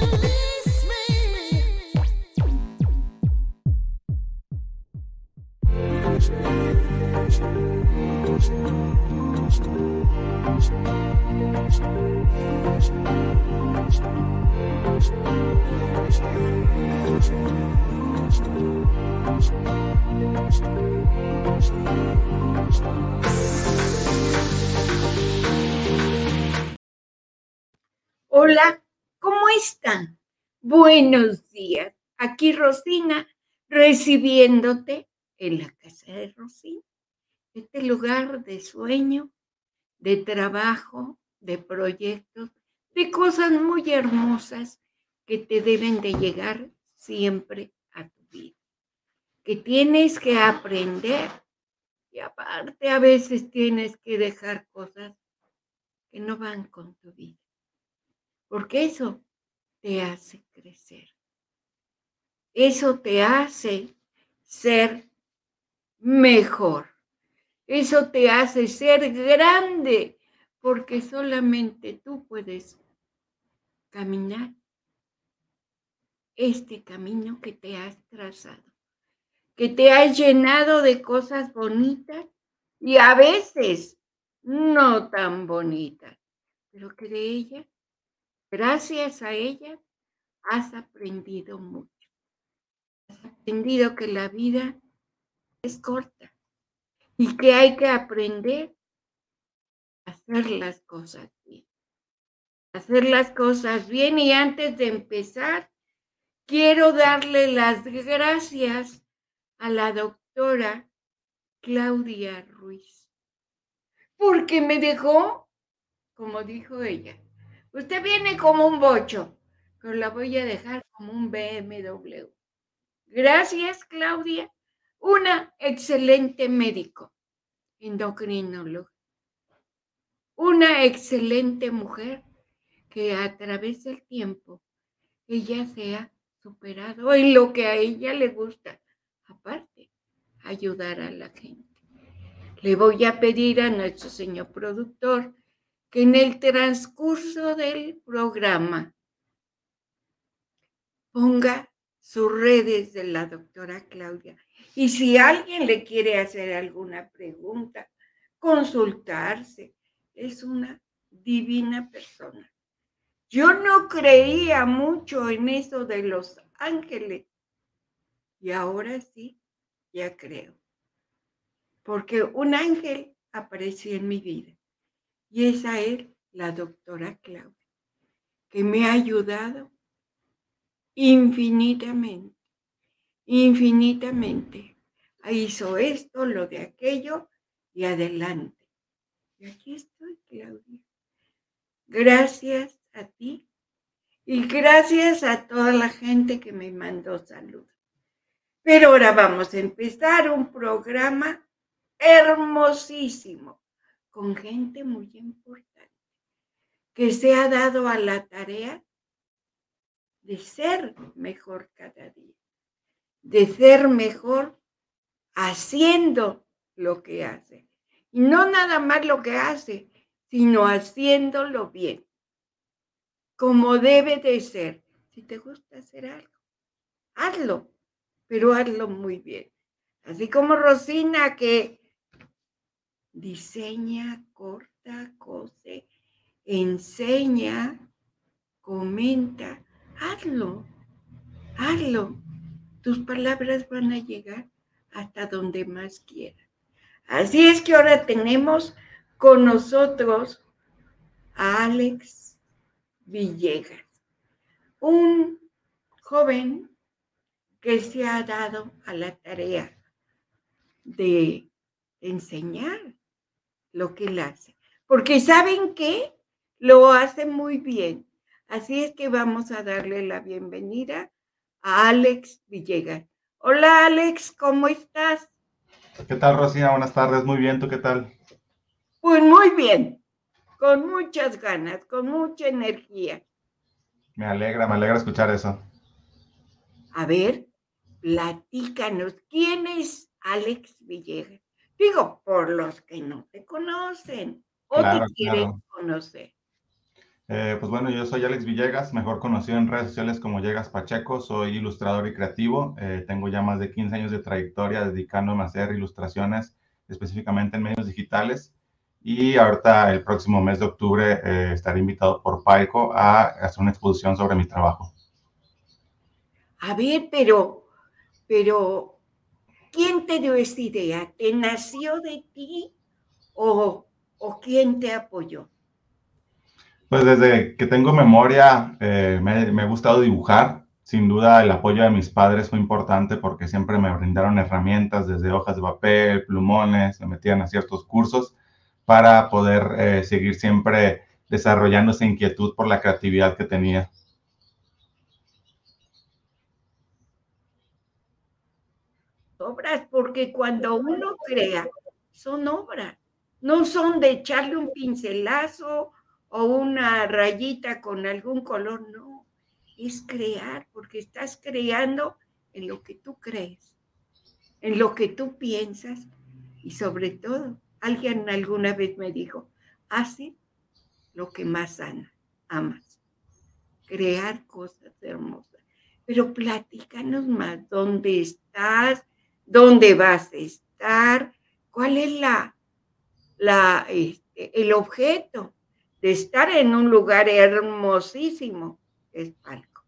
Hola, Buenos días. Aquí Rosina recibiéndote en la casa de Rosina, este lugar de sueño, de trabajo, de proyectos, de cosas muy hermosas que te deben de llegar siempre a tu vida, que tienes que aprender y aparte a veces tienes que dejar cosas que no van con tu vida, porque eso te hace crecer, eso te hace ser mejor, eso te hace ser grande, porque solamente tú puedes caminar este camino que te has trazado, que te has llenado de cosas bonitas y a veces no tan bonitas, pero que de gracias a ella, has aprendido mucho. Has aprendido que la vida es corta y que hay que aprender a hacer las cosas bien. Hacer las cosas bien y antes de empezar, quiero darle las gracias a la doctora Claudia Ruiz, porque me dejó, como dijo ella, usted viene como un bocho, pero la voy a dejar como un BMW. Gracias, Claudia. Una excelente médico, endocrinólogo. Una excelente mujer que a través del tiempo ella sea superado en lo que a ella le gusta. Aparte, ayudar a la gente. Le voy a pedir a nuestro señor productor que en el transcurso del programa ponga sus redes de la doctora Claudia. Y si alguien le quiere hacer alguna pregunta, consultarse, es una divina persona. Yo no creía mucho en eso de los ángeles y ahora sí, ya creo. Porque un ángel apareció en mi vida y esa es la doctora Claudia, que me ha ayudado infinitamente, infinitamente. Hizo esto, lo de aquello y adelante. Y aquí estoy, Claudia. Gracias a ti y gracias a toda la gente que me mandó saludos. Pero ahora vamos a empezar un programa hermosísimo con gente muy importante que se ha dado a la tarea de ser mejor cada día, de ser mejor haciendo lo que hace. Y no nada más lo que hace, sino haciéndolo bien como debe de ser. Si te gusta hacer algo, hazlo, pero hazlo muy bien. Así como Rosina que diseña, corta, cose, enseña, comenta, hazlo, hazlo. Tus palabras van a llegar hasta donde más quieras. Así es que ahora tenemos con nosotros a Alex Villegas, un joven que se ha dado a la tarea de enseñar lo que él hace, porque saben que lo hace muy bien. Así es que vamos a darle la bienvenida a Alex Villegas. Hola Alex, ¿cómo estás? ¿Qué tal, Rocina? Buenas tardes, muy bien, ¿tú qué tal? Pues muy bien con muchas ganas, con mucha energía. Me alegra, me alegra escuchar eso. A ver, platícanos, ¿quién es Alex Villegas? Digo, por los que no te conocen o te quieren conocer. Eh, pues bueno, yo soy Alex Villegas, mejor conocido en redes sociales como Llegas Pacheco, soy ilustrador y creativo, eh, tengo ya más de 15 años de trayectoria dedicándome a hacer ilustraciones específicamente en medios digitales y ahorita el próximo mes de octubre eh, estaré invitado por Paico a hacer una exposición sobre mi trabajo. A ver, pero, pero, ¿quién te dio esta idea? ¿Te nació de ti o, o quién te apoyó? Pues desde que tengo memoria eh, me, me ha gustado dibujar. Sin duda el apoyo de mis padres fue importante porque siempre me brindaron herramientas desde hojas de papel, plumones, me metían a ciertos cursos para poder eh, seguir siempre desarrollando esa inquietud por la creatividad que tenía. Obras, porque cuando uno crea, son obras, no son de echarle un pincelazo o una rayita con algún color, no, es crear, porque estás creando en lo que tú crees, en lo que tú piensas y sobre todo Alguien alguna vez me dijo, hace lo que más amas, crear cosas hermosas. Pero platícanos más, ¿dónde estás? ¿Dónde vas a estar? ¿Cuál es la, la, este, el objeto de estar en un lugar hermosísimo? Es Palco.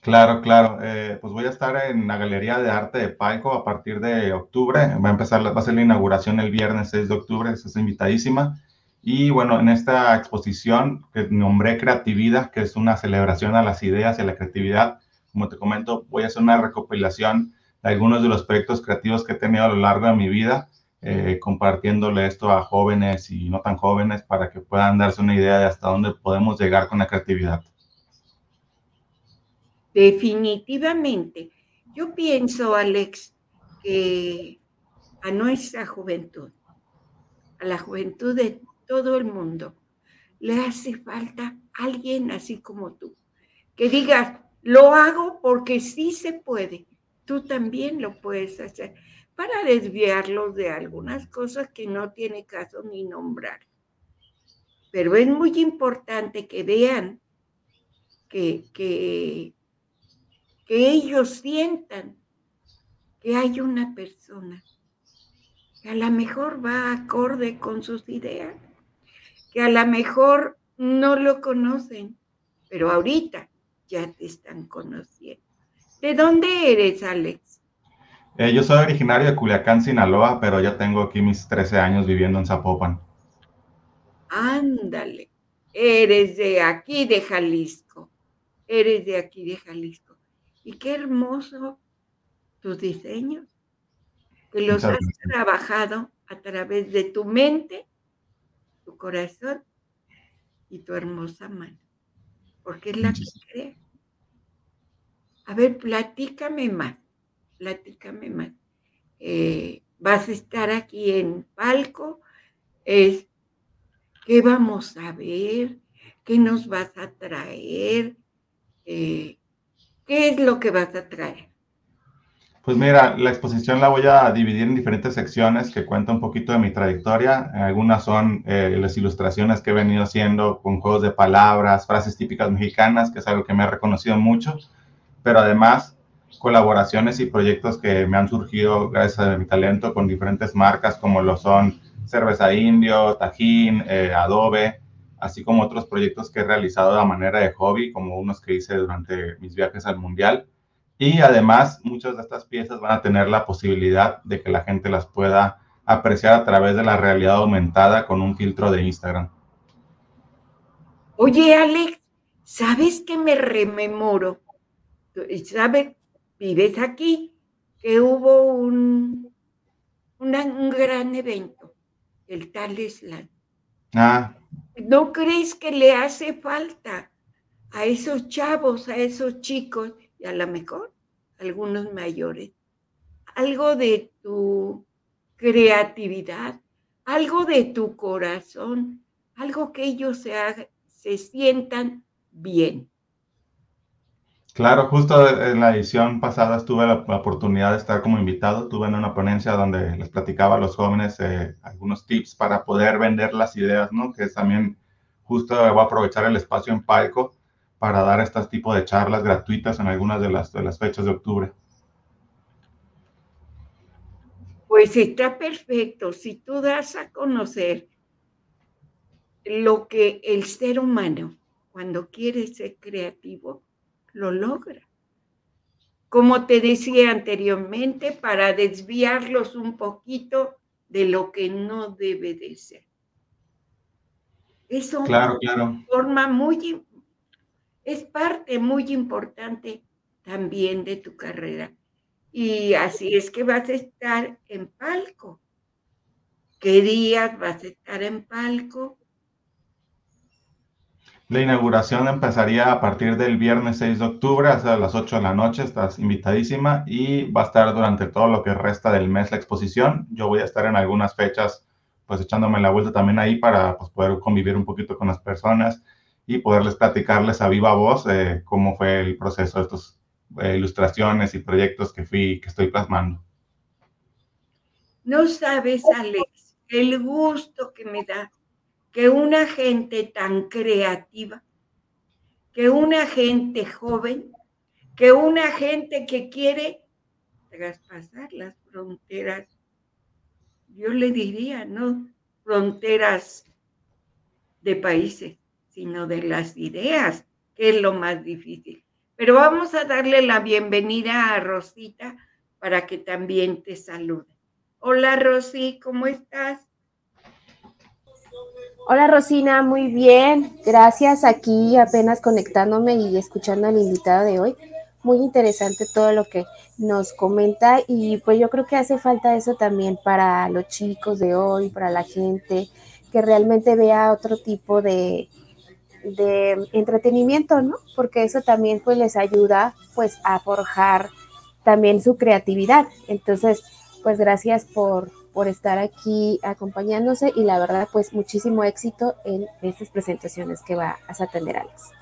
Claro, claro. Eh, pues voy a estar en la Galería de Arte de Paico a partir de octubre. Va a empezar, va a ser la inauguración el viernes 6 de octubre, es invitadísima. Y bueno, en esta exposición que nombré Creatividad, que es una celebración a las ideas y a la creatividad, como te comento, voy a hacer una recopilación algunos de los proyectos creativos que he tenido a lo largo de mi vida, eh, compartiéndole esto a jóvenes y no tan jóvenes para que puedan darse una idea de hasta dónde podemos llegar con la creatividad. Definitivamente. Yo pienso, Alex, que a nuestra juventud, a la juventud de todo el mundo, le hace falta alguien así como tú, que digas, lo hago porque sí se puede, tú también lo puedes hacer, para desviarlos de algunas cosas que no tiene caso ni nombrar. Pero es muy importante que vean que, que que ellos sientan que hay una persona que a lo mejor va acorde con sus ideas, que a lo mejor no lo conocen, pero ahorita ya te están conociendo. ¿De dónde eres, Alex? Eh, yo soy originario de Culiacán, Sinaloa, pero ya tengo aquí mis 13 años viviendo en Zapopan. Ándale, eres de aquí, de Jalisco. Eres de aquí, de Jalisco. Y qué hermoso tus diseños, que los has trabajado a través de tu mente, tu corazón y tu hermosa mano, porque es la que crea. A ver, platícame más, platícame más. Eh, vas a estar aquí en palco, es, ¿qué vamos a ver? ¿Qué nos vas a traer? Eh, ¿Qué es lo que vas a traer? Pues mira, la exposición la voy a dividir en diferentes secciones que cuentan un poquito de mi trayectoria. Algunas son eh, las ilustraciones que he venido haciendo con juegos de palabras, frases típicas mexicanas, que es algo que me ha reconocido mucho, pero además colaboraciones y proyectos que me han surgido gracias a mi talento con diferentes marcas como lo son Cerveza Indio, Tajín, eh, Adobe, así como otros proyectos que he realizado de manera de hobby, como unos que hice durante mis viajes al Mundial. Y además, muchas de estas piezas van a tener la posibilidad de que la gente las pueda apreciar a través de la realidad aumentada con un filtro de Instagram. Oye, Alex, ¿sabes que me rememoro? ¿Sabes? Vives aquí, que hubo un, un gran evento, el Tal Island. Ah, ¿No crees que le hace falta a esos chavos, a esos chicos y a lo mejor algunos mayores? Algo de tu creatividad, algo de tu corazón, algo que ellos se, se sientan bien. Claro, justo en la edición pasada tuve la, oportunidad de estar como invitado, tuve en una ponencia donde les platicaba a los jóvenes eh, algunos tips para poder vender las ideas, ¿no? Que es también justo voy a aprovechar el espacio en Palco para dar este tipo de charlas gratuitas en algunas de las, de las fechas de octubre. Pues está perfecto. Si tú das a conocer lo que el ser humano, cuando quiere ser creativo, lo logra. Como te decía anteriormente, para desviarlos un poquito de lo que no debe de ser. Eso claro, claro. forma muy, es parte muy importante también de tu carrera. Y así es que vas a estar en palco. ¿Qué días vas a estar en palco? La inauguración empezaría a partir del viernes 6 de octubre hasta las 8 de la noche. Estás invitadísima y va a estar durante todo lo que resta del mes la exposición. Yo voy a estar en algunas fechas, pues echándome la vuelta también ahí para pues, poder convivir un poquito con las personas y poderles platicarles a viva voz eh, cómo fue el proceso de estos eh, ilustraciones y proyectos que fui, que estoy plasmando. No sabes, Alex, el gusto que me da que una gente tan creativa, que una gente joven, que una gente que quiere traspasar las fronteras, yo le diría, no fronteras de países, sino de las ideas, que es lo más difícil. Pero vamos a darle la bienvenida a Rosita para que también te salude. Hola Rosy, ¿cómo estás? Hola Rosina, muy bien. Gracias aquí apenas conectándome y escuchando al invitado de hoy. Muy interesante todo lo que nos comenta y pues yo creo que hace falta eso también para los chicos de hoy, para la gente que realmente vea otro tipo de, de entretenimiento, ¿no? Porque eso también pues les ayuda pues a forjar también su creatividad. Entonces, pues gracias por, por estar aquí acompañándose y la verdad pues muchísimo éxito en estas presentaciones que va a atender Alex.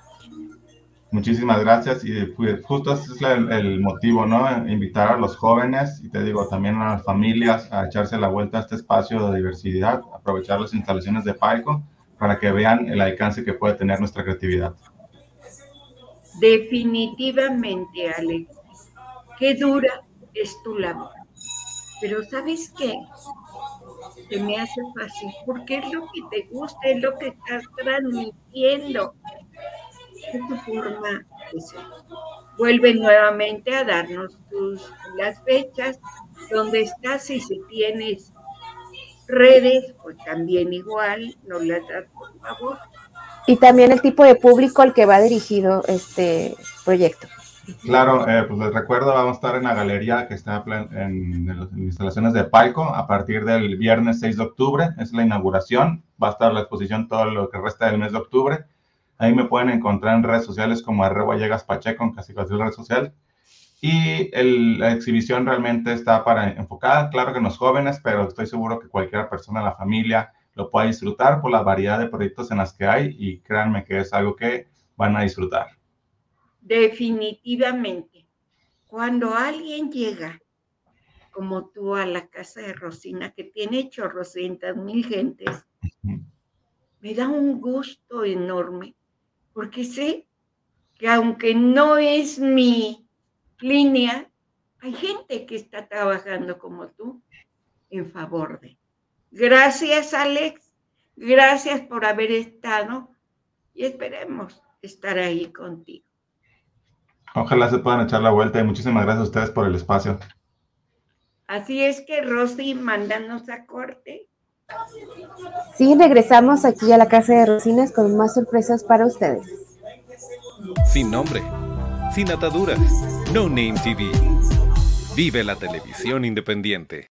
Muchísimas gracias y pues, justo ese es el, motivo, ¿no? Invitar a los jóvenes y te digo también a las familias a echarse la vuelta a este espacio de diversidad, aprovechar las instalaciones de Paico para que vean el alcance que puede tener nuestra creatividad. Definitivamente, Alex. Qué dura es tu labor. Pero ¿sabes qué? Se me hace fácil porque es lo que te gusta, es lo que estás transmitiendo. Es tu forma de ser. Vuelve nuevamente a darnos tus, las fechas donde estás y si tienes redes, pues también igual, nos las das por favor. Y también el tipo de público al que va dirigido este proyecto. Claro, eh, pues les recuerdo, vamos a estar en la galería que está en, las instalaciones de Palco a partir del viernes 6 de octubre, es la inauguración, va a estar la exposición todo lo que resta del mes de octubre. Ahí me pueden encontrar en redes sociales como arroba llegas pacheco en casi cualquier red social. Y la exhibición realmente está para enfocada, claro que en los jóvenes, pero estoy seguro que cualquier persona en la familia lo pueda disfrutar por la variedad de proyectos en las que hay y créanme que es algo que van a disfrutar. Definitivamente, cuando alguien llega como tú a la casa de Rosina, que tiene chorrocientas mil gentes, me da un gusto enorme, porque sé que aunque no es mi línea, hay gente que está trabajando como tú en favor de. Gracias, Alex. Gracias por haber estado y esperemos estar ahí contigo. Ojalá se puedan echar la vuelta y muchísimas gracias a ustedes por el espacio. Así es que Rosy, mándanos a corte. Sí, regresamos aquí a la casa de Rosinas con más sorpresas para ustedes. Sin nombre sin ataduras. No Name TV. Vive la televisión independiente.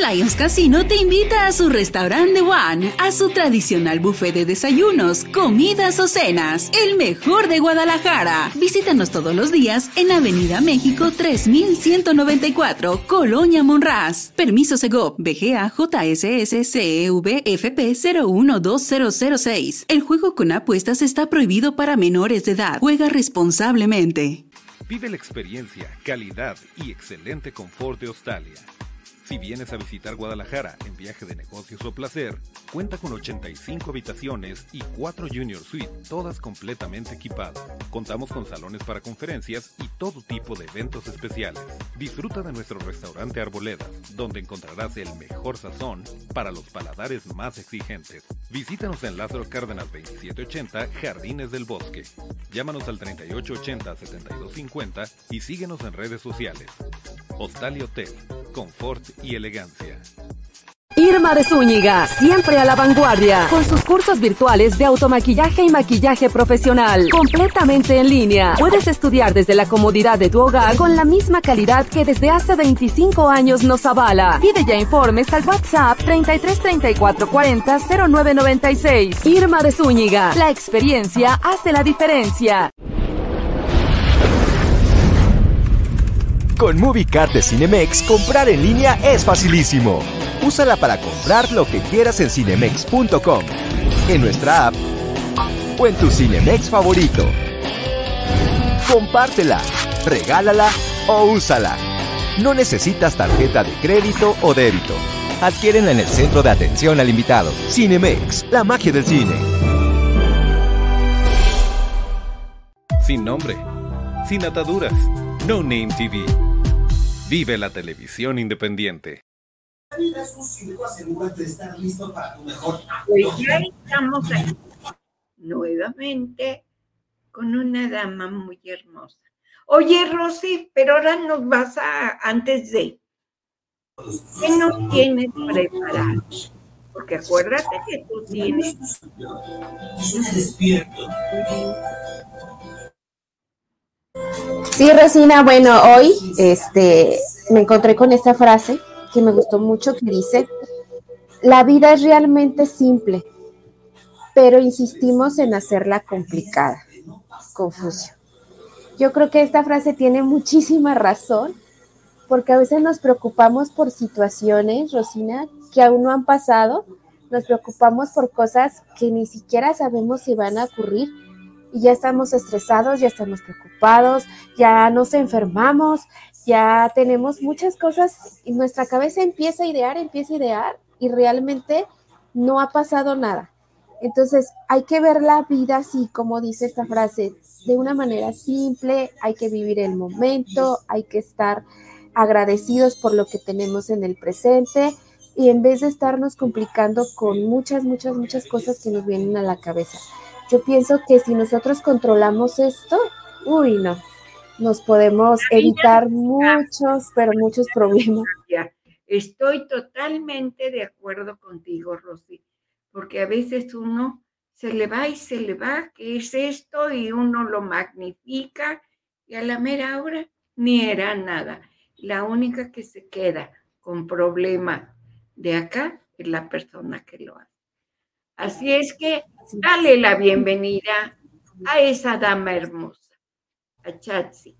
Lions Casino te invita a su restaurante One, a su tradicional buffet de desayunos, comidas o cenas, el mejor de Guadalajara. Visítanos todos los días en Avenida México 3194, Colonia Monraz. Permiso Segov, BGA JSS CEV FP 012006. El juego con apuestas está prohibido para menores de edad. Juega responsablemente. Vive la experiencia, calidad y excelente confort de Australia. Si vienes a visitar Guadalajara en viaje de negocios o placer, cuenta con 85 habitaciones y 4 Junior Suite, todas completamente equipadas. Contamos con salones para conferencias y todo tipo de eventos especiales. Disfruta de nuestro restaurante Arboledas, donde encontrarás el mejor sazón para los paladares más exigentes. Visítanos en Lázaro Cárdenas 2780, Jardines del Bosque. Llámanos al 3880-7250 y síguenos en redes sociales. Hostal y Hotel, confort y elegancia. Irma de Zúñiga, siempre a la vanguardia, con sus cursos virtuales de automaquillaje y maquillaje profesional, completamente en línea. Puedes estudiar desde la comodidad de tu hogar con la misma calidad que desde hace 25 años nos avala. Pide ya informes al WhatsApp 33 34 40 0996. Irma de Zúñiga, la experiencia hace la diferencia. Con MovieCard de Cinemex, comprar en línea es facilísimo. Úsala para comprar lo que quieras en cinemex.com, en nuestra app o en tu Cinemex favorito. Compártela, regálala o úsala. No necesitas tarjeta de crédito o débito. Adquiérenla en el centro de atención al invitado. Cinemex, la magia del cine. Sin nombre, sin ataduras, No Name TV. Vive la televisión independiente. Pues ya estamos aquí nuevamente con una dama muy hermosa. Oye, Rosy, pero ahora nos vas a, antes de, ¿qué nos tienes preparado? Porque acuérdate que tú tienes. Sí, Rosina, bueno, hoy este, me encontré con esta frase que me gustó mucho que dice, la vida es realmente simple, pero insistimos en hacerla complicada. Confucio. Yo creo que esta frase tiene muchísima razón, porque a veces nos preocupamos por situaciones, Rosina, que aún no han pasado, nos preocupamos por cosas que ni siquiera sabemos si van a ocurrir y ya estamos estresados, ya estamos preocupados, ya nos enfermamos, ya tenemos muchas cosas y nuestra cabeza empieza a idear, empieza a idear y realmente no ha pasado nada. Entonces hay que ver la vida así, como dice esta frase, de una manera simple, hay que vivir el momento, hay que estar agradecidos por lo que tenemos en el presente y en vez de estarnos complicando con muchas, muchas, muchas cosas que nos vienen a la cabeza. Yo pienso que si nosotros controlamos esto, uy, no, nos podemos evitar muchos, pero muchos problemas. Estoy totalmente de acuerdo contigo, Rosy, porque a veces uno se le va y se le va, ¿qué es esto? Y uno lo magnifica y a la mera hora ni era nada. La única que se queda con problema de acá es la persona que lo hace. Así es que dale la bienvenida a esa dama hermosa, a Chatsi.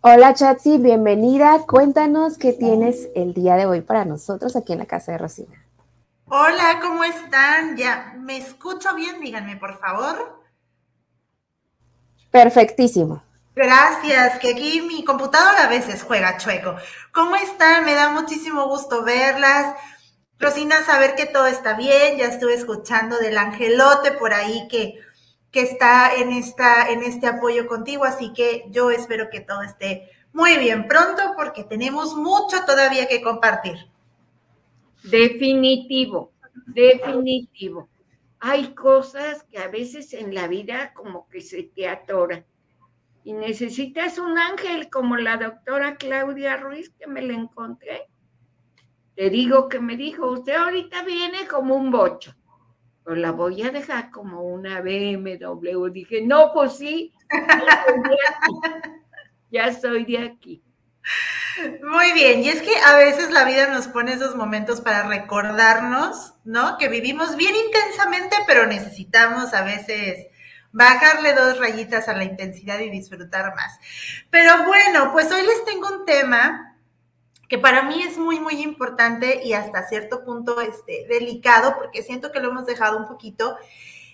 Hola Chatsi, bienvenida. Cuéntanos qué tienes el día de hoy para nosotros aquí en la casa de Rosina. Hola, ¿cómo están? Ya, ¿me escucho bien? Díganme, por favor. Perfectísimo. Gracias, que aquí mi computadora a veces juega chueco. ¿Cómo están? Me da muchísimo gusto verlas. Rosina, saber que todo está bien, ya estuve escuchando del angelote por ahí que, que está en, esta, en este apoyo contigo, así que yo espero que todo esté muy bien pronto porque tenemos mucho todavía que compartir. Definitivo, definitivo. Hay cosas que a veces en la vida como que se te atoran y necesitas un ángel como la doctora Claudia Ruiz que me la encontré te digo que me dijo, usted ahorita viene como un bocho, pero la voy a dejar como una BMW. Dije, no, pues sí, ya soy de aquí. Muy bien, y es que a veces la vida nos pone esos momentos para recordarnos, ¿no? Que vivimos bien intensamente, pero necesitamos a veces bajarle dos rayitas a la intensidad y disfrutar más. Pero bueno, pues hoy les tengo un tema que para mí es muy, muy importante y hasta cierto punto este, delicado, porque siento que lo hemos dejado un poquito.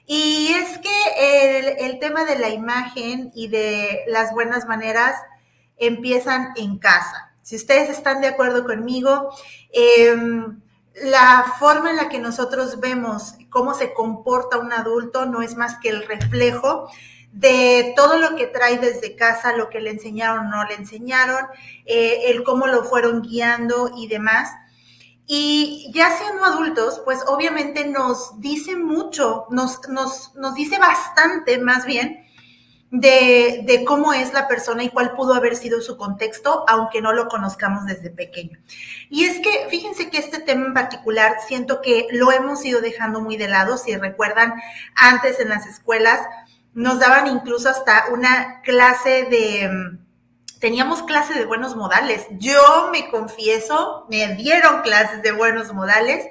Y es que el, tema de la imagen y de las buenas maneras empiezan en casa. Si ustedes están de acuerdo conmigo, em, la forma en la que nosotros vemos cómo se comporta un adulto no es más que el reflejo de todo lo que trae desde casa, lo que le enseñaron o no le enseñaron, eh, el cómo lo fueron guiando y demás. Y ya siendo adultos, pues obviamente nos dice mucho, nos, nos, nos dice bastante más bien de, de, cómo es la persona y cuál pudo haber sido su contexto, aunque no lo conozcamos desde pequeño. Y es que fíjense que este tema en particular siento que lo hemos ido dejando muy de lado. Si recuerdan, antes en las escuelas nos daban incluso hasta una clase de teníamos clase de buenos modales. Yo me confieso, me dieron clases de buenos modales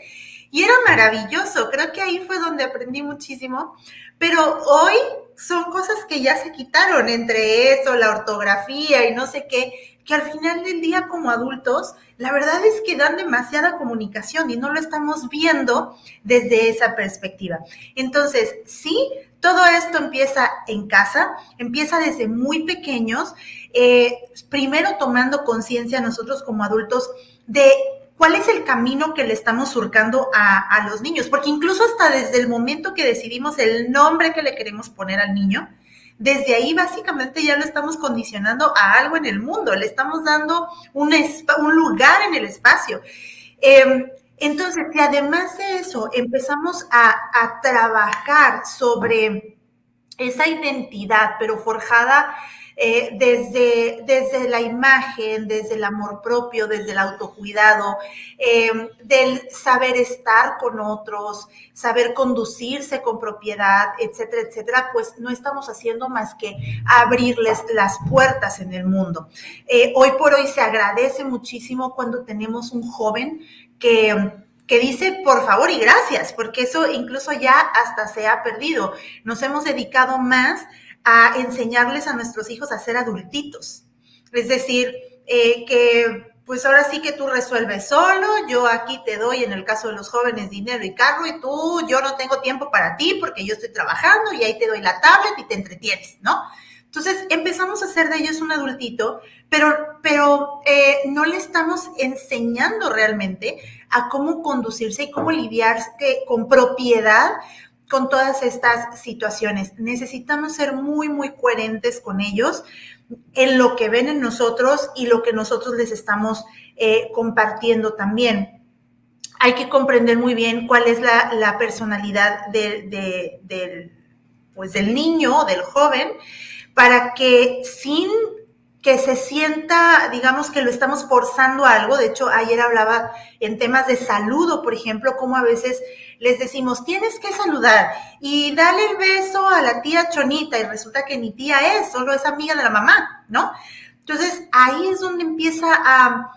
y era maravilloso. Creo que ahí fue donde aprendí muchísimo. Pero hoy son cosas que ya se quitaron entre eso, la ortografía y no sé qué, que al final del día como adultos, la verdad es que dan demasiada comunicación y no lo estamos viendo desde esa perspectiva. Entonces, sí, todo esto empieza en casa, empieza desde muy pequeños, eh, primero tomando conciencia nosotros como adultos de cuál es el camino que le estamos surcando a, los niños, porque incluso hasta desde el momento que decidimos el nombre que le queremos poner al niño, desde ahí básicamente ya lo estamos condicionando a algo en el mundo, le estamos dando un, lugar en el espacio. Em, entonces, si además de eso empezamos a, trabajar sobre esa identidad, pero forjada eh, desde, desde la imagen, desde el amor propio, desde el autocuidado, em, del saber estar con otros, saber conducirse con propiedad, etcétera, etcétera, pues no estamos haciendo más que abrirles las puertas en el mundo. Eh, hoy por hoy se agradece muchísimo cuando tenemos un joven que que dice por favor y gracias, porque eso incluso ya hasta se ha perdido. Nos hemos dedicado más a enseñarles a nuestros hijos a ser adultitos. Es decir, eh, que pues ahora sí que tú resuelves solo, yo aquí te doy en el caso de los jóvenes dinero y carro y tú, yo no tengo tiempo para ti porque yo estoy trabajando y ahí te doy la tablet y te entretienes, ¿no? Entonces empezamos a hacer de ellos un adultito, pero, pero eh, no le estamos enseñando realmente a cómo conducirse y cómo lidiar con propiedad con todas estas situaciones. Necesitamos ser muy, muy coherentes con ellos en lo que ven en nosotros y lo que nosotros les estamos eh, compartiendo también. Hay que comprender muy bien cuál es la, personalidad del, pues del niño, del joven, para que sin que se sienta, digamos que lo estamos forzando a algo. De hecho, ayer hablaba en temas de saludo, por ejemplo, como a veces les decimos, tienes que saludar y dale el beso a la tía Chonita y resulta que ni tía es, solo es amiga de la mamá, ¿no? Entonces, ahí es donde empieza a,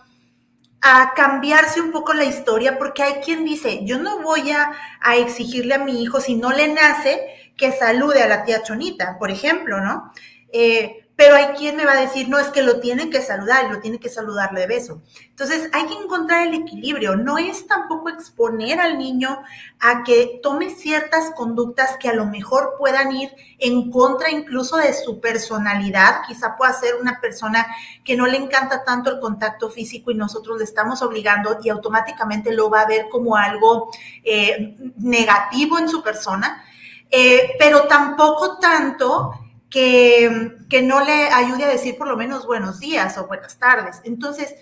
cambiarse un poco la historia porque hay quien dice, yo no voy a exigirle a mi hijo si no le nace que salude a la tía Chonita, por ejemplo, ¿no? Eh, pero hay quien me va a decir, no, es que lo tiene que saludar, lo tiene que saludarle de beso. Entonces, hay que encontrar el equilibrio. No es tampoco exponer al niño a que tome ciertas conductas que a lo mejor puedan ir en contra incluso de su personalidad. Quizá pueda ser una persona que no le encanta tanto el contacto físico y nosotros le estamos obligando y automáticamente lo va a ver como algo eh, negativo en su persona. Eh, pero tampoco tanto que, que no le ayude a decir por lo menos buenos días o buenas tardes. Entonces,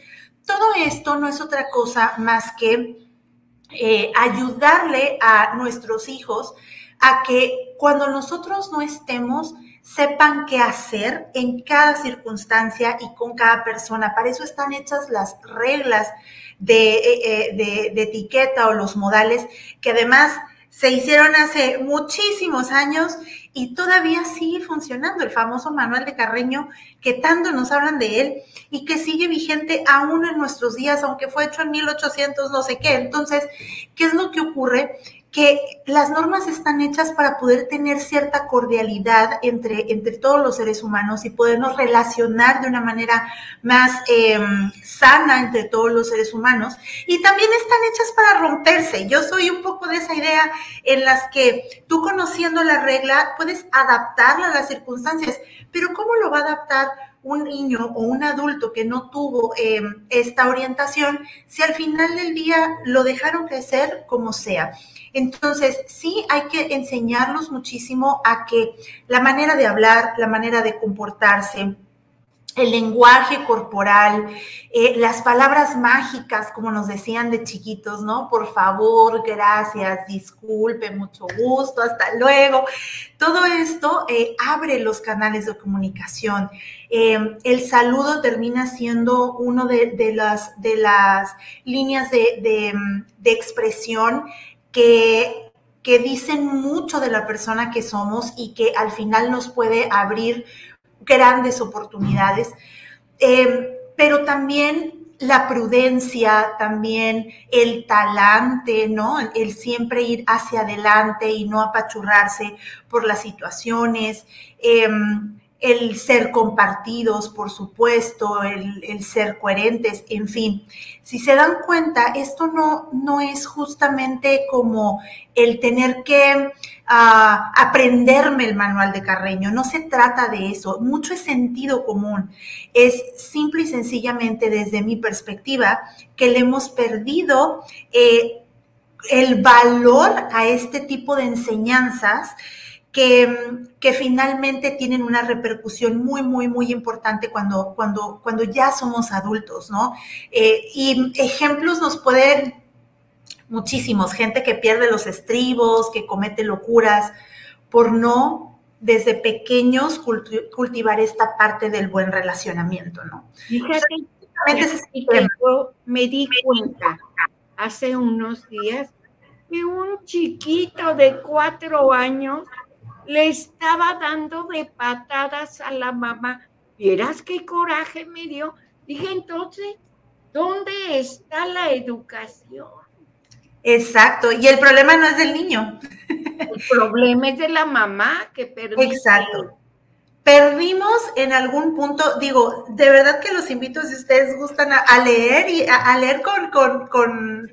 todo esto no es otra cosa más que eh, ayudarle a nuestros hijos a que cuando nosotros no estemos, sepan qué hacer en cada circunstancia y con cada persona. Para eso están hechas las reglas de, eh, de, de etiqueta o los modales que además se hicieron hace muchísimos años y todavía sigue funcionando el famoso manual de Carreño que tanto nos hablan de él y que sigue vigente aún en nuestros días, aunque fue hecho en 1800 no sé qué. Entonces, ¿qué es lo que ocurre? Que las normas están hechas para poder tener cierta cordialidad entre, entre todos los seres humanos y podernos relacionar de una manera más em, sana entre todos los seres humanos. Y también están hechas para romperse. Yo soy un poco de esa idea en las que tú conociendo la regla puedes adaptarla a las circunstancias, pero ¿cómo lo va a adaptar? Un niño o un adulto que no tuvo em, esta orientación si al final del día lo dejaron crecer como sea? Entonces, sí hay que enseñarlos muchísimo a que la manera de hablar, la manera de comportarse, el lenguaje corporal, eh, las palabras mágicas, como nos decían de chiquitos, ¿no? Por favor, gracias, disculpe, mucho gusto, hasta luego. Todo esto eh, abre los canales de comunicación. Eh, el saludo termina siendo uno de, las, de las, líneas de, de expresión que, que dicen mucho de la persona que somos y que al final nos puede abrir grandes oportunidades, eh, pero también la prudencia, también el talante, ¿no? El, siempre ir hacia adelante y no apachurrarse por las situaciones. Em, el ser compartidos, por supuesto, el, ser coherentes, en fin. Si se dan cuenta, esto no, no es justamente como el tener que ah, aprenderme el manual de Carreño, no se trata de eso, mucho es sentido común, es simple y sencillamente desde mi perspectiva que le hemos perdido eh, el valor a este tipo de enseñanzas que, finalmente tienen una repercusión muy, muy, muy importante cuando, cuando, cuando ya somos adultos, ¿no? Eh, y ejemplos nos pueden muchísimos, gente que pierde los estribos, que comete locuras por no desde pequeños cultivar esta parte del buen relacionamiento, ¿no? Fíjate, me di cuenta hace unos días que un chiquito de cuatro años le estaba dando de patadas a la mamá. ¿Vieras qué coraje me dio? Dije entonces, ¿dónde está la educación? Exacto, y el problema no es del niño. El problema es de la mamá que permite. Exacto perdimos en algún punto, digo, de verdad que los invito si ustedes gustan a, leer y a, leer con, con,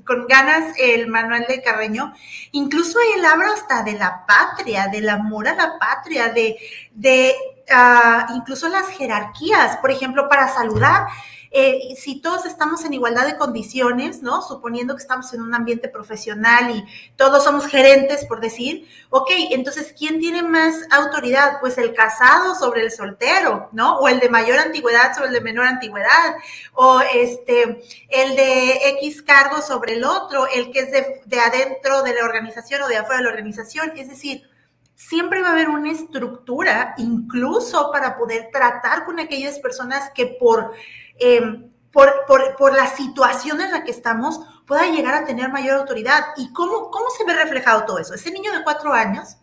con, ganas el manual de Carreño. Incluso él habla hasta de la patria, del amor a la patria, de, de uh, incluso las jerarquías, por ejemplo, para saludar. Eh, si todos estamos en igualdad de condiciones, ¿no? Suponiendo que estamos en un ambiente profesional y todos somos gerentes, por decir, ok, entonces, ¿quién tiene más autoridad? Pues el casado sobre el soltero, ¿no? O el de mayor antigüedad sobre el de menor antigüedad, o este, el de X cargo sobre el otro, el que es de, de adentro de la organización o de afuera de la organización, es decir, siempre va a haber una estructura, incluso para poder tratar con aquellas personas que por Em, por, por, la situación en la que estamos, pueda llegar a tener mayor autoridad. ¿Y cómo, cómo se ve reflejado todo eso? Ese niño de cuatro años,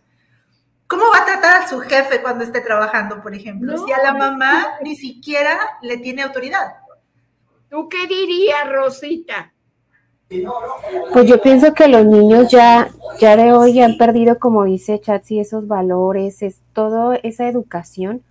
¿cómo va a tratar a su jefe cuando esté trabajando, por ejemplo? si a la mamá ni siquiera le tiene autoridad. ¿Tú qué dirías, Rosita? Pues yo pienso que los niños ya, ya de hoy han perdido, como dice Chatsi, esos valores, es toda esa educación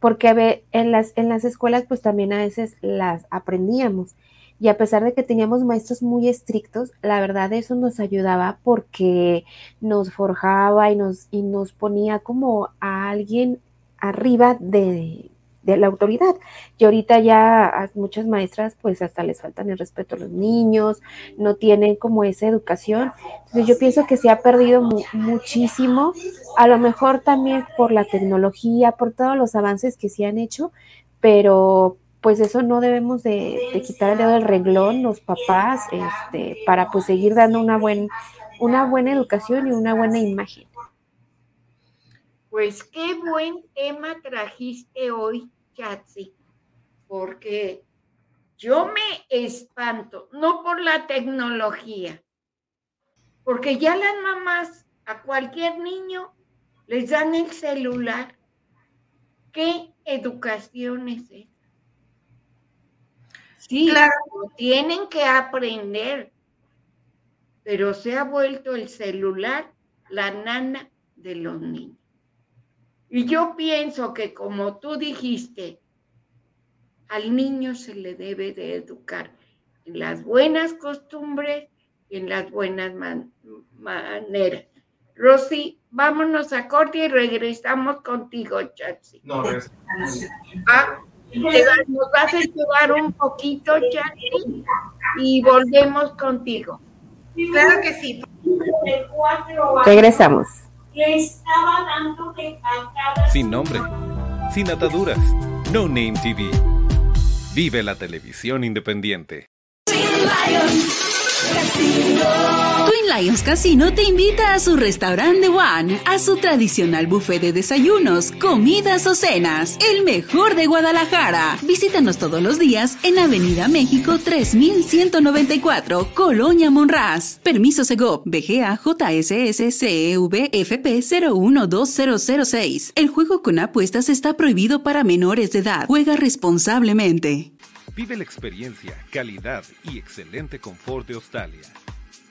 porque en las, en las escuelas pues también a veces las aprendíamos. Y a pesar de que teníamos maestros muy estrictos, la verdad eso nos ayudaba porque nos forjaba y nos, y nos ponía como a alguien arriba de, de la autoridad. Y ahorita ya muchas maestras pues hasta les faltan el respeto a los niños, no tienen como esa educación. Entonces yo pienso que se ha perdido muchísimo, a lo mejor también por la tecnología, por todos los avances que se han hecho, pero pues eso no debemos de, quitar el dedo del renglón los papás este, para pues seguir dando una, buen, una buena educación y una buena imagen. Pues qué buen tema trajiste hoy, Chatsi, porque yo me espanto, no por la tecnología, porque ya las mamás a cualquier niño les dan el celular. ¿Qué educación es esa? Sí, claro. tienen que aprender, pero se ha vuelto el celular la nana de los niños. Y yo pienso que como tú dijiste, al niño se le debe de educar en las buenas costumbres y en las buenas maneras. Rosy, vámonos a corte y regresamos contigo, Chatsi. No, ah, Nos vas a ayudar un poquito, Jackie, y volvemos contigo. Claro que sí. Regresamos. Sin nombre, sin ataduras, No Name TV. Vive la televisión independiente. Twin Lions Casino te invita a su restaurante One, a su tradicional buffet de desayunos, comidas o cenas, el mejor de Guadalajara. Visítanos todos los días en Avenida México 3194, Colonia Monraz. Permiso Segov, BGA JSS CEV FP 012006. El juego con apuestas está prohibido para menores de edad. Juega responsablemente. Vive la experiencia, calidad y excelente confort de Australia.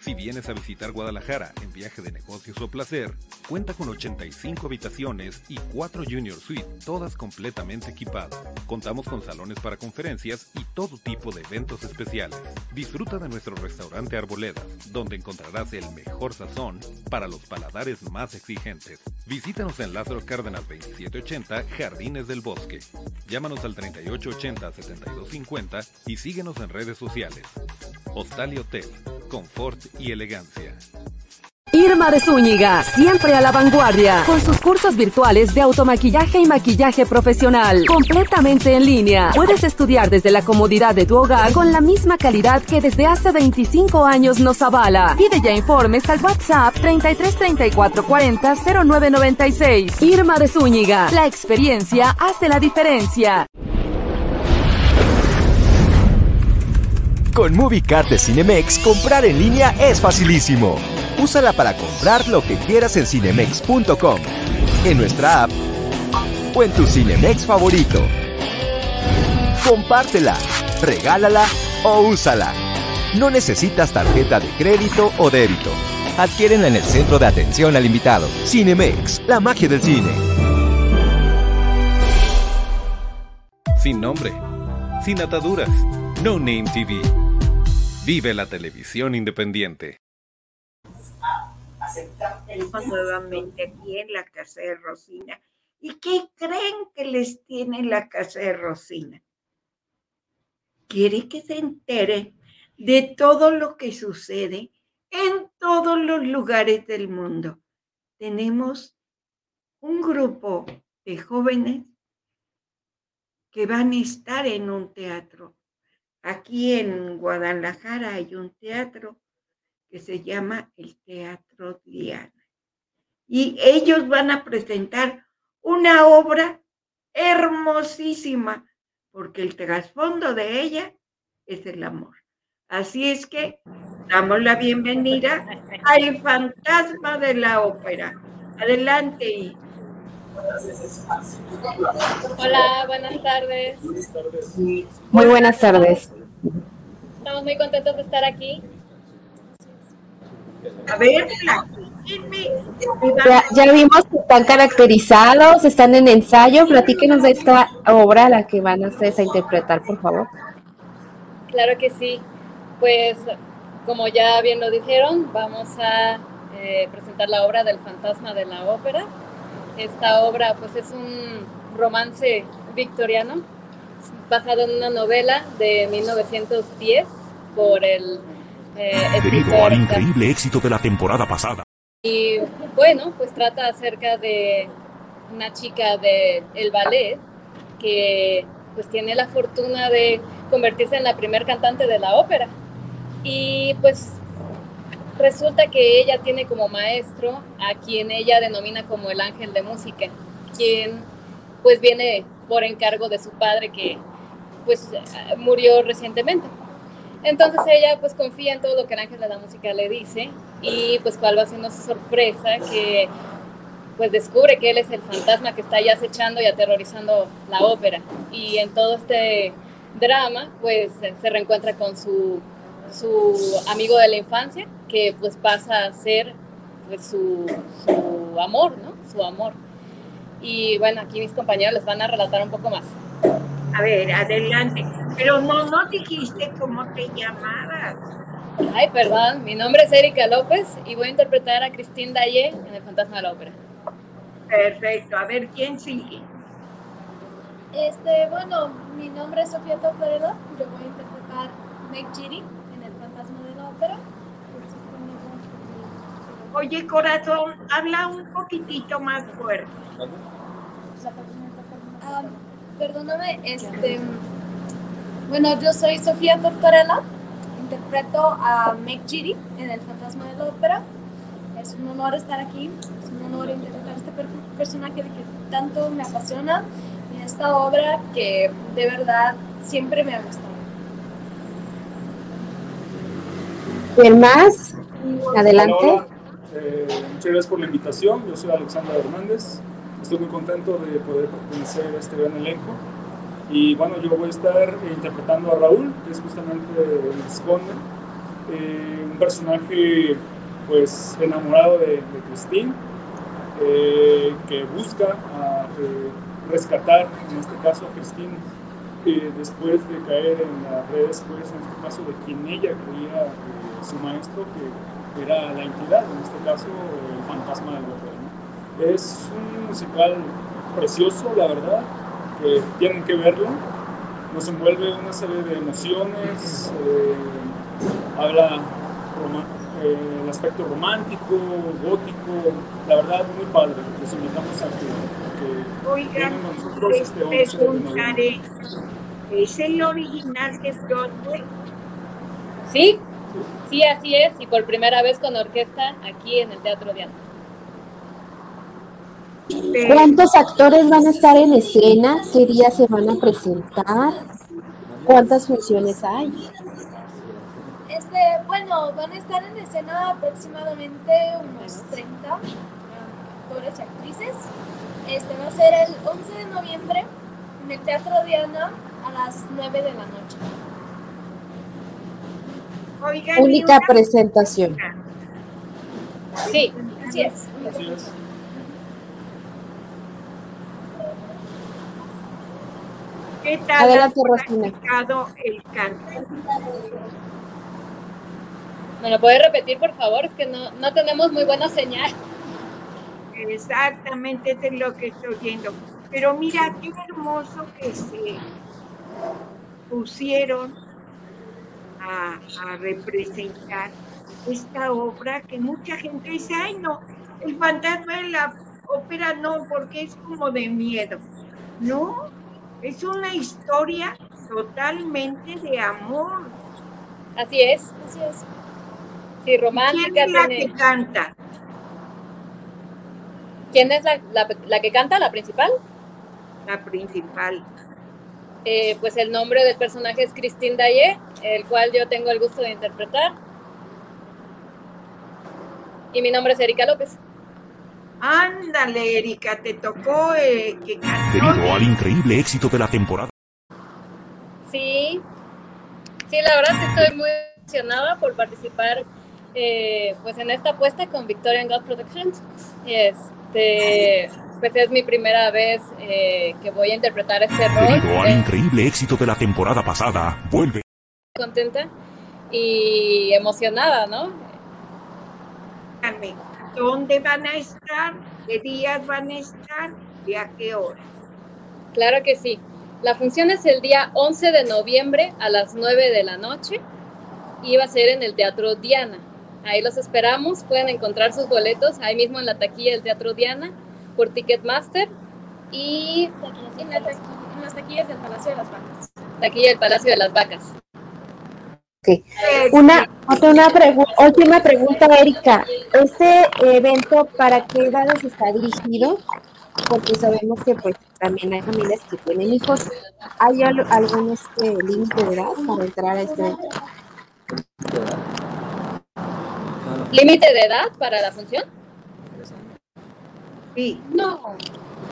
Si vienes a visitar Guadalajara en viaje de negocios o placer, cuenta con 85 habitaciones y 4 Junior Suite, todas completamente equipadas. Contamos con salones para conferencias y todo tipo de eventos especiales. Disfruta de nuestro restaurante Arboledas, donde encontrarás el mejor sazón para los paladares más exigentes. Visítanos en Lázaro Cárdenas 2780, Jardines del Bosque. Llámanos al 3880-7250 y síguenos en redes sociales. Hostal y Hotel, confort y elegancia. Irma de Zúñiga, siempre a la vanguardia, con sus cursos virtuales de automaquillaje y maquillaje profesional, completamente en línea. Puedes estudiar desde la comodidad de tu hogar con la misma calidad que desde hace 25 años nos avala. Pide ya informes al WhatsApp 33 34 40 0996. Irma de Zúñiga, la experiencia hace la diferencia. Con MovieCard de Cinemex, comprar en línea es facilísimo. Úsala para comprar lo que quieras en cinemex.com, en nuestra app o en tu Cinemex favorito. Compártela, regálala o úsala. No necesitas tarjeta de crédito o débito. Adquiérenla en el centro de atención al invitado. Cinemex, la magia del cine. Sin nombre, sin ataduras, No Name TV. Vive la televisión independiente. Estamos nuevamente aquí en la casa de Rosina. ¿Y qué creen que les tiene la casa de Rosina? Quiere que se entere de todo lo que sucede en todos los lugares del mundo. Tenemos un grupo de jóvenes que van a estar en un teatro. Aquí en Guadalajara hay un teatro que se llama el Teatro Diana. Y ellos van a presentar una obra hermosísima, porque el trasfondo de ella es el amor. Así es que damos la bienvenida al fantasma de la ópera. Adelante. Hola, buenas tardes. Muy buenas tardes. Estamos muy contentos de estar aquí. A ver, Ya, ya vimos que están caracterizados, están en ensayo. Platíquenos de esta obra a la que van ustedes a interpretar, por favor. Claro que sí. Pues, como ya bien lo dijeron, vamos a eh, presentar la obra del fantasma de la ópera. Esta obra, pues, es un romance victoriano basado en una novela de 1910 por el eh, Debido al increíble éxito de la temporada pasada. Y bueno, pues trata acerca de una chica de el ballet que pues tiene la fortuna de convertirse en la primer cantante de la ópera. Y pues resulta que ella tiene como maestro a quien ella denomina como el ángel de música, quien pues viene por encargo de su padre que pues murió recientemente. Entonces ella pues confía en todo lo que el ángel de la música le dice y pues cuál va siendo su sorpresa que pues descubre que él es el fantasma que está ya acechando y aterrorizando la ópera. Y en todo este drama pues se reencuentra con su, su amigo de la infancia que pues pasa a ser pues su, su amor, ¿no? Su amor. Y bueno, aquí mis compañeros les van a relatar un poco más. A ver, adelante. Pero no, no dijiste cómo te llamabas. Ay, perdón, mi nombre es Erika López y voy a interpretar a Christine Daye en El Fantasma de la Ópera. Perfecto. A ver, ¿quién sigue? Este, bueno, mi nombre es Sofía Toferela. Yo voy a interpretar Meg Giri en El Fantasma de la Ópera. Oye, corazón, habla un poquitito más fuerte. Ah, perdóname, este. Bueno, yo soy Sofía Tortorella. Interpreto a Meg Giri en El Fantasma de la Ópera. Es un honor estar aquí. Es un honor interpretar a este per- personaje que tanto me apasiona en esta obra que de verdad siempre me ha gustado. ¿Quién más? Adelante. Hola, hola. Eh, muchas gracias por la invitación. Yo soy Alexandra Hernández. Estoy muy contento de poder pertenecer a este gran elenco. Y bueno, yo voy a estar interpretando a Raúl, que es justamente el Visconde, eh, un personaje pues enamorado de, de Christine, eh, que busca eh, rescatar, en este caso a Christine, después de caer en las redes, pues, en este caso de quien ella creía su maestro, que era la entidad, en este caso el fantasma del hotel. ¿no? Es un musical precioso, la verdad, que tienen que verlo. Nos envuelve una serie de emociones, eh, habla eh, el aspecto romántico, gótico, la verdad muy padre. Los invitamos a que, Oigan, vengan con nosotros les este 11 de noviembre. preguntaré, ¿es el original de Broadway? Sí, sí, así es. Y por primera vez con orquesta aquí en el Teatro Diana. ¿Cuántos actores van a estar en escena? ¿Qué días se van a presentar? ¿Cuántas funciones hay? Este, bueno, van a estar en escena aproximadamente unos 30 um, actores y actrices. Este va a ser el 11 de noviembre en el Teatro Diana a las 9 de la noche. Oigan, Única una- presentación. Sí, así es. Así es. ¿qué tal Adelante, el canto? ¿Me lo puede repetir, por favor? Es que no, no tenemos muy buena señal. Exactamente, eso es lo que estoy viendo. Pero mira, qué hermoso que se pusieron a, a representar esta obra que mucha gente dice, ay no, el fantasma de la ópera no, porque es como de miedo. No, es una historia totalmente de amor. Así es. Así es. Sí, ¿Quién romántica. es la tiene- que canta? ¿Quién es la, la- la que canta, la principal? La principal. Eh, pues el nombre del personaje es Christine Daye, el cual yo tengo el gusto de interpretar. Y mi nombre es Erika López. Ándale, Erika, te tocó eh, que. Debido al increíble éxito de la temporada. Sí, sí, la verdad que estoy muy emocionada por participar eh, pues en esta apuesta con Victorian God Productions. Este, pues es mi primera vez eh, que voy a interpretar este rol. Debido al Eh, increíble éxito de la temporada pasada, vuelve. contenta y emocionada, ¿no? Díganme, ¿Dónde van a estar? ¿Qué días van a estar? ¿Y a qué hora? Claro que sí. La función es el día 11 de noviembre a las 9 de la noche y va a ser en el Teatro Diana. Ahí los esperamos. Pueden encontrar sus boletos ahí mismo en la taquilla del Teatro Diana por Ticketmaster y en, la taqui- en las taquillas del Palacio de las Vacas. Taquilla del Palacio de las Vacas. Ok. Una, una pregu- última pregunta, Erika. ¿Este evento para qué edades está dirigido? Porque sabemos que pues también hay familias que tienen hijos. ¿Hay al- algún este, límite de edad para entrar a este evento? ¿Límite de edad para la función? Sí. No.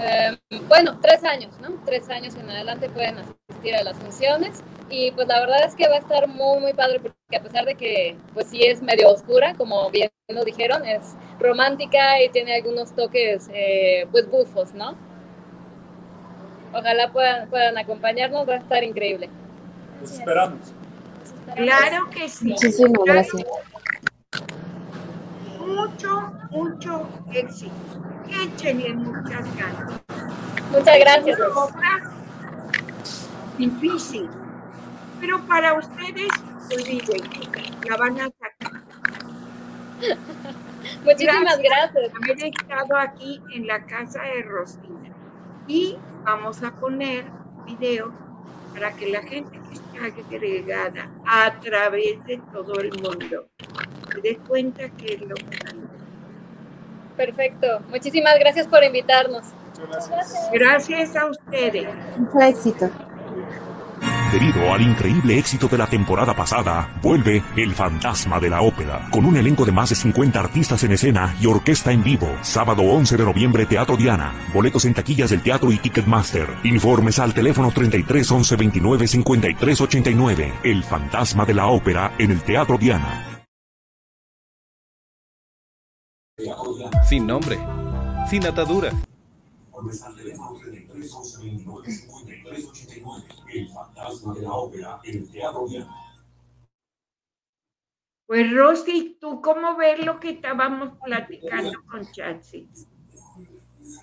Eh, bueno, tres años, ¿no? Tres años en adelante pueden asistir a las funciones. Y pues la verdad es que va a estar muy, muy padre porque a pesar de que pues sí es medio oscura, como bien lo dijeron, es romántica y tiene algunos toques eh, pues bufos, ¿no? Ojalá puedan, puedan acompañarnos, va a estar increíble. Los esperamos. Claro que sí. Muchísimas Claro. gracias. Mucho, mucho éxito. Échenle muchas ganas. Muchas gracias. Obra difícil. Pero para ustedes, olviden, la van a sacar. Muchísimas gracias. por haber estado aquí en la casa de Rosina. Y vamos a poner video para que la gente que está agregada a través de todo el mundo dé cuenta que es lo que Perfecto. Muchísimas gracias por invitarnos. Gracias a ustedes. Mucho éxito. Debido al increíble éxito de la temporada pasada, vuelve El Fantasma de la Ópera, con un elenco de más de 50 artistas en escena y orquesta en vivo. Sábado 11 de noviembre, Teatro Diana. Boletos en taquillas del teatro y Ticketmaster. Informes al teléfono 33 11 29 53 89. El Fantasma de la Ópera en el Teatro Diana. Sin nombre, sin ataduras. El fantasma de la ópera en el Teatro Diana. Pues Rosy, ¿tú cómo ves lo que estábamos platicando con Chatsi?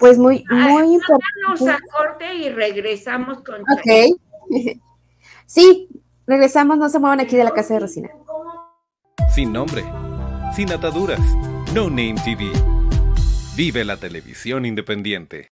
Pues muy, muy Vámonos a importante. corte y regresamos con Chatsi. Ok. Sí, regresamos, no se muevan aquí de la casa de Rosina. Sin nombre, sin ataduras. No Name TV. Vive la televisión independiente.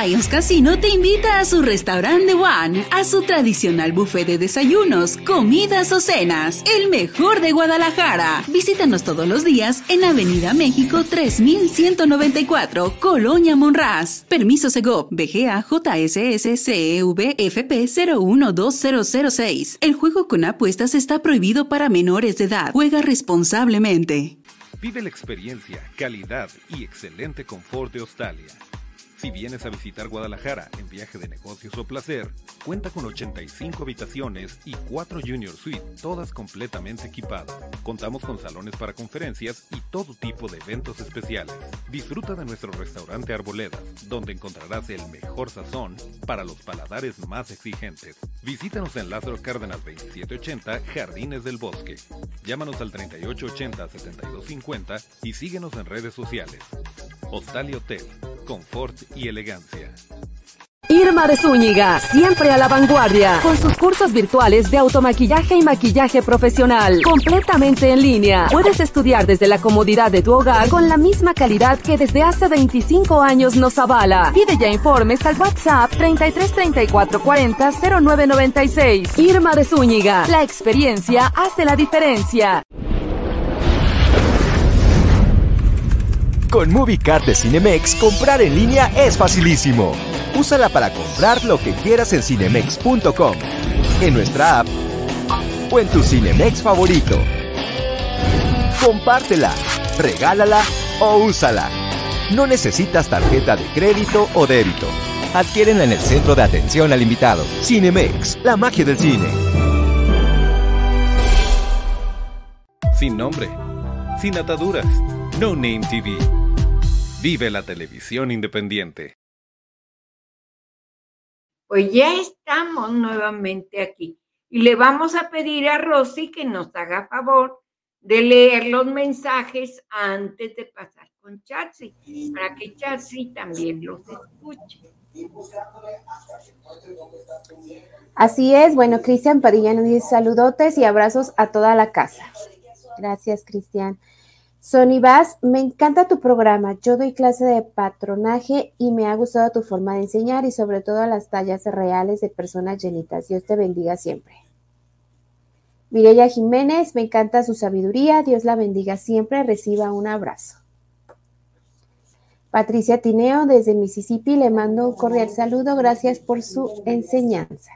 Lions Casino te invita a su restaurante One, a su tradicional buffet de desayunos, comidas o cenas, el mejor de Guadalajara. Visítanos todos los días en Avenida México 3194, Colonia Monraz. Permiso Segov, BGA JSS CEV FP 012006. El juego con apuestas está prohibido para menores de edad. Juega responsablemente. Vive la experiencia, calidad y excelente confort de Australia. Si vienes a visitar Guadalajara en viaje de negocios o placer, cuenta con 85 habitaciones y 4 Junior Suite, todas completamente equipadas. Contamos con salones para conferencias y todo tipo de eventos especiales. Disfruta de nuestro restaurante Arboledas, donde encontrarás el mejor sazón para los paladares más exigentes. Visítanos en Lázaro Cárdenas 2780, Jardines del Bosque. Llámanos al 3880-7250 y síguenos en redes sociales. Hostal y Hotel, confort y elegancia. Irma de Zúñiga, siempre a la vanguardia, con sus cursos virtuales de automaquillaje y maquillaje profesional, completamente en línea. Puedes estudiar desde la comodidad de tu hogar con la misma calidad que desde hace 25 años nos avala. Pide ya informes al WhatsApp 33 34 40 0996. Irma de Zúñiga, la experiencia hace la diferencia. Con MovieCard de Cinemex, comprar en línea es facilísimo. Úsala para comprar lo que quieras en cinemex.com, en nuestra app o en tu Cinemex favorito. Compártela, regálala o úsala. No necesitas tarjeta de crédito o débito. Adquiérenla en el centro de atención al invitado. Cinemex, la magia del cine. Sin nombre, sin ataduras. No Name TV. Vive la televisión independiente. Pues ya estamos nuevamente aquí y le vamos a pedir a Rosy que nos haga favor de leer los mensajes antes de pasar con Chatsi, para que Chatsi también los escuche. Así es, bueno, Cristian Padilla nos dice saludotes y abrazos a toda la casa. Gracias, Cristian. Sony Vaz, me encanta tu programa. Yo doy clase de patronaje y me ha gustado tu forma de enseñar y sobre todo las tallas reales de personas llenitas. Dios te bendiga siempre. Mireya Jiménez, me encanta su sabiduría. Dios la bendiga siempre. Reciba un abrazo. Patricia Tineo, desde Mississippi, le mando un cordial saludo. Gracias por su enseñanza.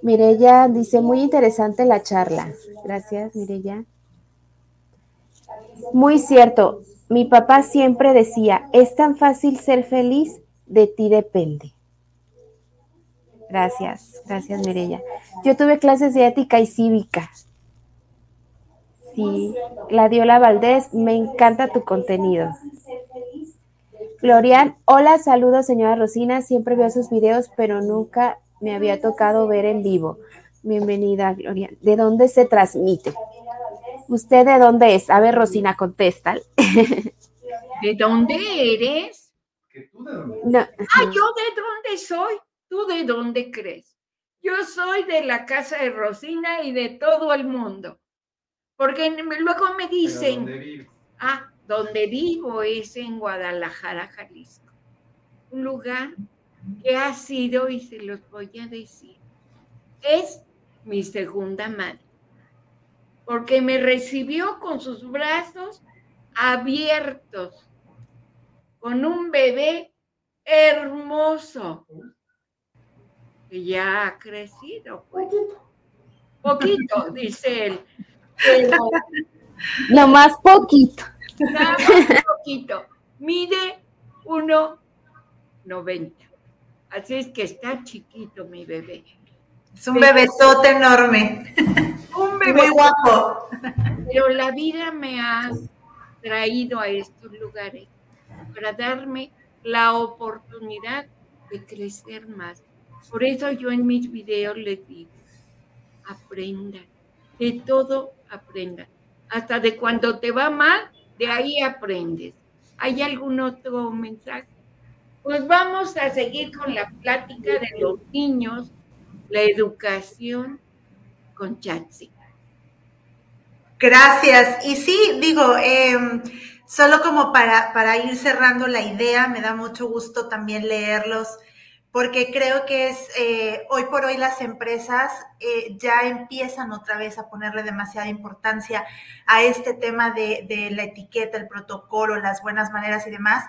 Mirella dice, muy interesante la charla. Gracias, Mirella. Muy cierto. Mi papá siempre decía, es tan fácil ser feliz, de ti depende. Gracias, gracias Mirella. Yo tuve clases de ética y cívica. Sí, Gladiola Valdés, me encanta tu contenido. Glorian, hola, saludos señora Rosina, siempre veo sus videos, pero nunca me había tocado ver en vivo. Bienvenida, Glorian. ¿De dónde se transmite? ¿Usted de dónde es? A ver, Rosina, contesta. ¿De dónde eres? Ah, yo de dónde soy, tú de dónde crees. Yo soy de la casa de Rosina y de todo el mundo. Porque luego me dicen, ah, donde vivo es en Guadalajara, Jalisco. Un lugar que ha sido, y se los voy a decir, es mi segunda madre. Porque me recibió con sus brazos abiertos, con un bebé hermoso, que ya ha crecido, pues. Poquito, dice él. Pero, no más poquito. Nada más poquito. Mide 1,90. Así es que está chiquito mi bebé. Es un bebesote enorme. Un bebé guapo. Pero la vida me ha traído a estos lugares para darme la oportunidad de crecer más. Por eso yo en mis videos les digo, aprendan, de todo aprendan. Hasta de cuando te va mal, de ahí aprendes. ¿Hay algún otro mensaje? Pues vamos a seguir con la plática de los niños, la educación con. Gracias. Y sí, digo, em, solo como para, para ir cerrando la idea, me da mucho gusto también leerlos porque creo que es eh, hoy por hoy las empresas eh, ya empiezan otra vez a ponerle demasiada importancia a este tema de, de, la etiqueta, el protocolo, las buenas maneras y demás,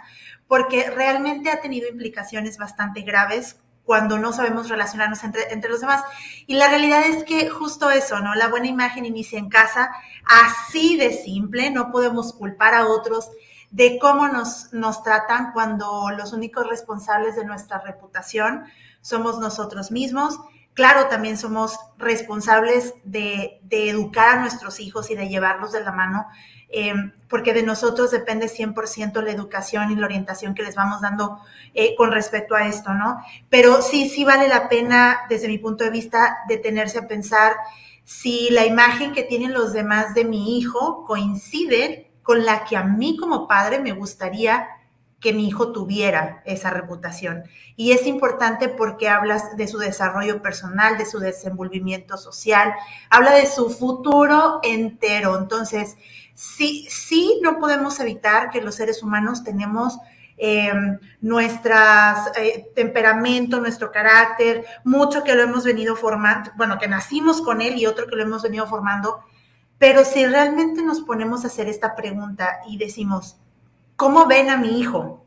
porque realmente ha tenido implicaciones bastante graves cuando no sabemos relacionarnos entre, entre los demás. Y la realidad es que justo eso, ¿no? La buena imagen inicia en casa, así de simple, no podemos culpar a otros de cómo nos, nos tratan cuando los únicos responsables de nuestra reputación somos nosotros mismos. Claro, también somos responsables de, de educar a nuestros hijos y de llevarlos de la mano, eh, porque de nosotros depende 100% la educación y la orientación que les vamos dando eh, con respecto a esto, ¿no? Pero sí, sí vale la pena, desde mi punto de vista, detenerse a pensar si la imagen que tienen los demás de mi hijo coincide con la que a mí como padre me gustaría que mi hijo tuviera esa reputación. Y es importante porque hablas de su desarrollo personal, de su desenvolvimiento social, habla de su futuro entero. Entonces, sí, sí no podemos evitar que los seres humanos tenemos eh, nuestro eh, temperamento, nuestro carácter, mucho que lo hemos venido formando, bueno, que nacimos con él y otro que lo hemos venido formando pero si realmente nos ponemos a hacer esta pregunta y decimos, ¿cómo ven a mi hijo?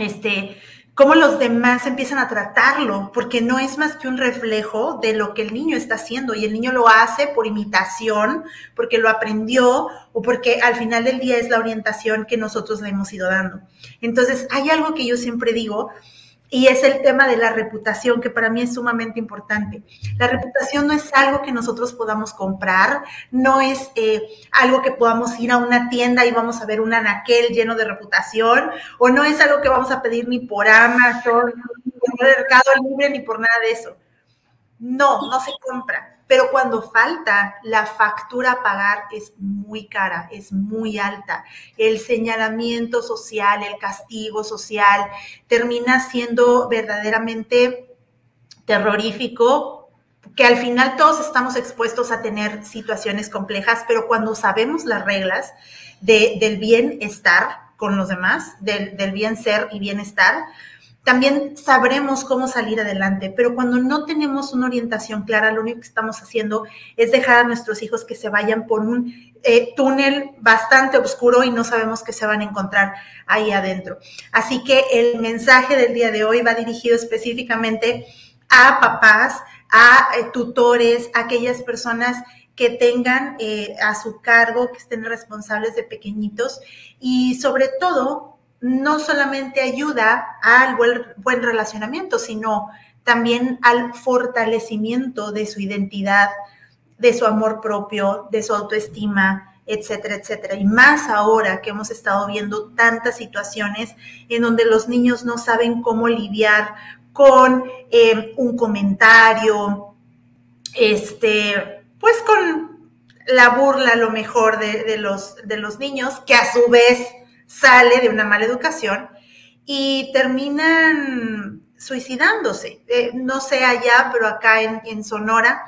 Este, cómo los demás empiezan a tratarlo, porque no es más que un reflejo de lo que el niño está haciendo y el niño lo hace por imitación, porque lo aprendió o porque al final del día es la orientación que nosotros le hemos ido dando. Entonces, hay algo que yo siempre digo y es el tema de la reputación, que para mí es sumamente importante. La reputación no es algo que nosotros podamos comprar, no es eh, algo que podamos ir a una tienda y vamos a ver un anaquel lleno de reputación, o no es algo que vamos a pedir ni por Amazon, ni por Mercado Libre, ni por nada de eso. No, no se compra pero cuando falta, la factura a pagar es muy cara, es muy alta. El señalamiento social, el castigo social, termina siendo verdaderamente terrorífico, que al final todos estamos expuestos a tener situaciones complejas, pero cuando sabemos las reglas del bienestar con los demás, del, del bien ser y bienestar, también sabremos cómo salir adelante, pero cuando no tenemos una orientación clara, lo único que estamos haciendo es dejar a nuestros hijos que se vayan por un eh, túnel bastante oscuro y no sabemos qué se van a encontrar ahí adentro. Así que el mensaje del día de hoy va dirigido específicamente a papás, a eh, tutores, a aquellas personas que tengan eh, a su cargo, que estén responsables de pequeñitos y sobre todo no solamente ayuda al buen, relacionamiento, sino también al fortalecimiento de su identidad, de su amor propio, de su autoestima, etcétera, etcétera. Y más ahora que hemos estado viendo tantas situaciones en donde los niños no saben cómo lidiar con eh, un comentario, este, pues con la burla a lo mejor de, los, de los niños, que a su vez sale de una mala educación y terminan suicidándose. Eh, no sé allá, pero acá en, Sonora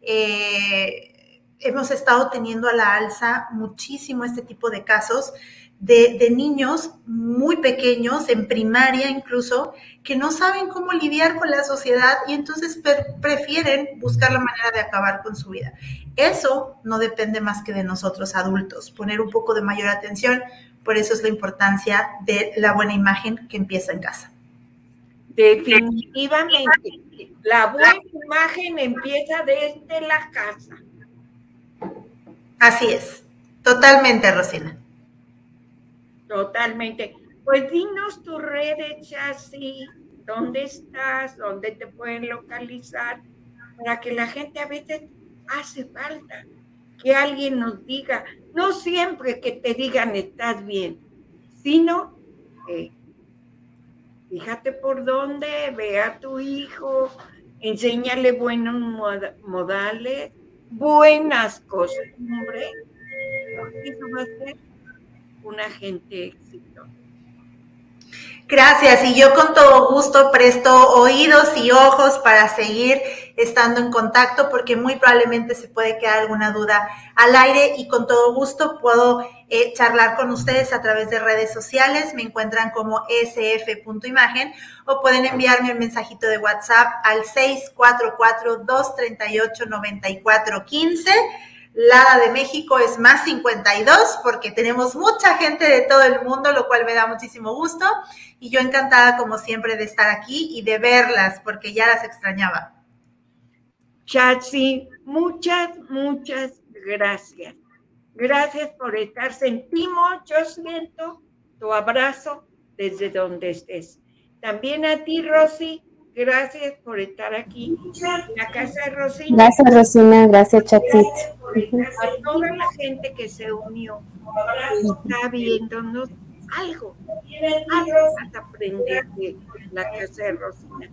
eh, hemos estado teniendo a la alza muchísimo este tipo de casos de, niños muy pequeños, en primaria incluso, que no saben cómo lidiar con la sociedad y entonces prefieren buscar la manera de acabar con su vida. Eso no depende más que de nosotros adultos, poner un poco de mayor atención, por eso es la importancia de la buena imagen que empieza en casa. Definitivamente, la buena imagen empieza desde la casa. Así es, totalmente, Rosina. Totalmente. Pues dinos tus redes, Chassi, dónde estás, dónde te pueden localizar, para que la gente a veces hace falta que alguien nos diga, no siempre que te digan estás bien, sino fíjate por dónde, ve a tu hijo, enséñale buenos modales, buenas costumbres, eso va a ser un agente exitoso. Gracias, y yo con todo gusto presto oídos y ojos para seguir estando en contacto porque muy probablemente se puede quedar alguna duda al aire y con todo gusto puedo eh, charlar con ustedes a través de redes sociales. Me encuentran como sf.imagen o pueden enviarme un mensajito de WhatsApp al 644-238-9415 la de México es más 52 porque tenemos mucha gente de todo el mundo, lo cual me da muchísimo gusto. Y yo encantada, como siempre, de estar aquí y de verlas porque ya las extrañaba. Chatsi, muchas, muchas gracias. Gracias por estar. Sentimos, yo siento tu abrazo desde donde estés. También a ti, Rosy, Gracias por estar aquí en la casa de Rosina. Gracias, Rosina. Gracias, Chatit. A toda la gente que se unió, está viéndonos algo. Algo vas a aprender de la casa de Rosina.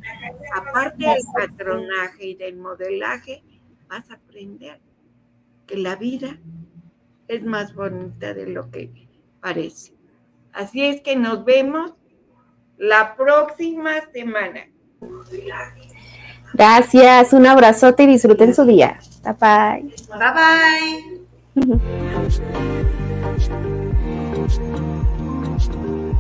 Aparte del patronaje y del modelaje, vas a aprender que la vida es más bonita de lo que parece. Así es que nos vemos la próxima semana. Gracias, un abrazote y disfruten su día. Bye bye. Bye bye. Really?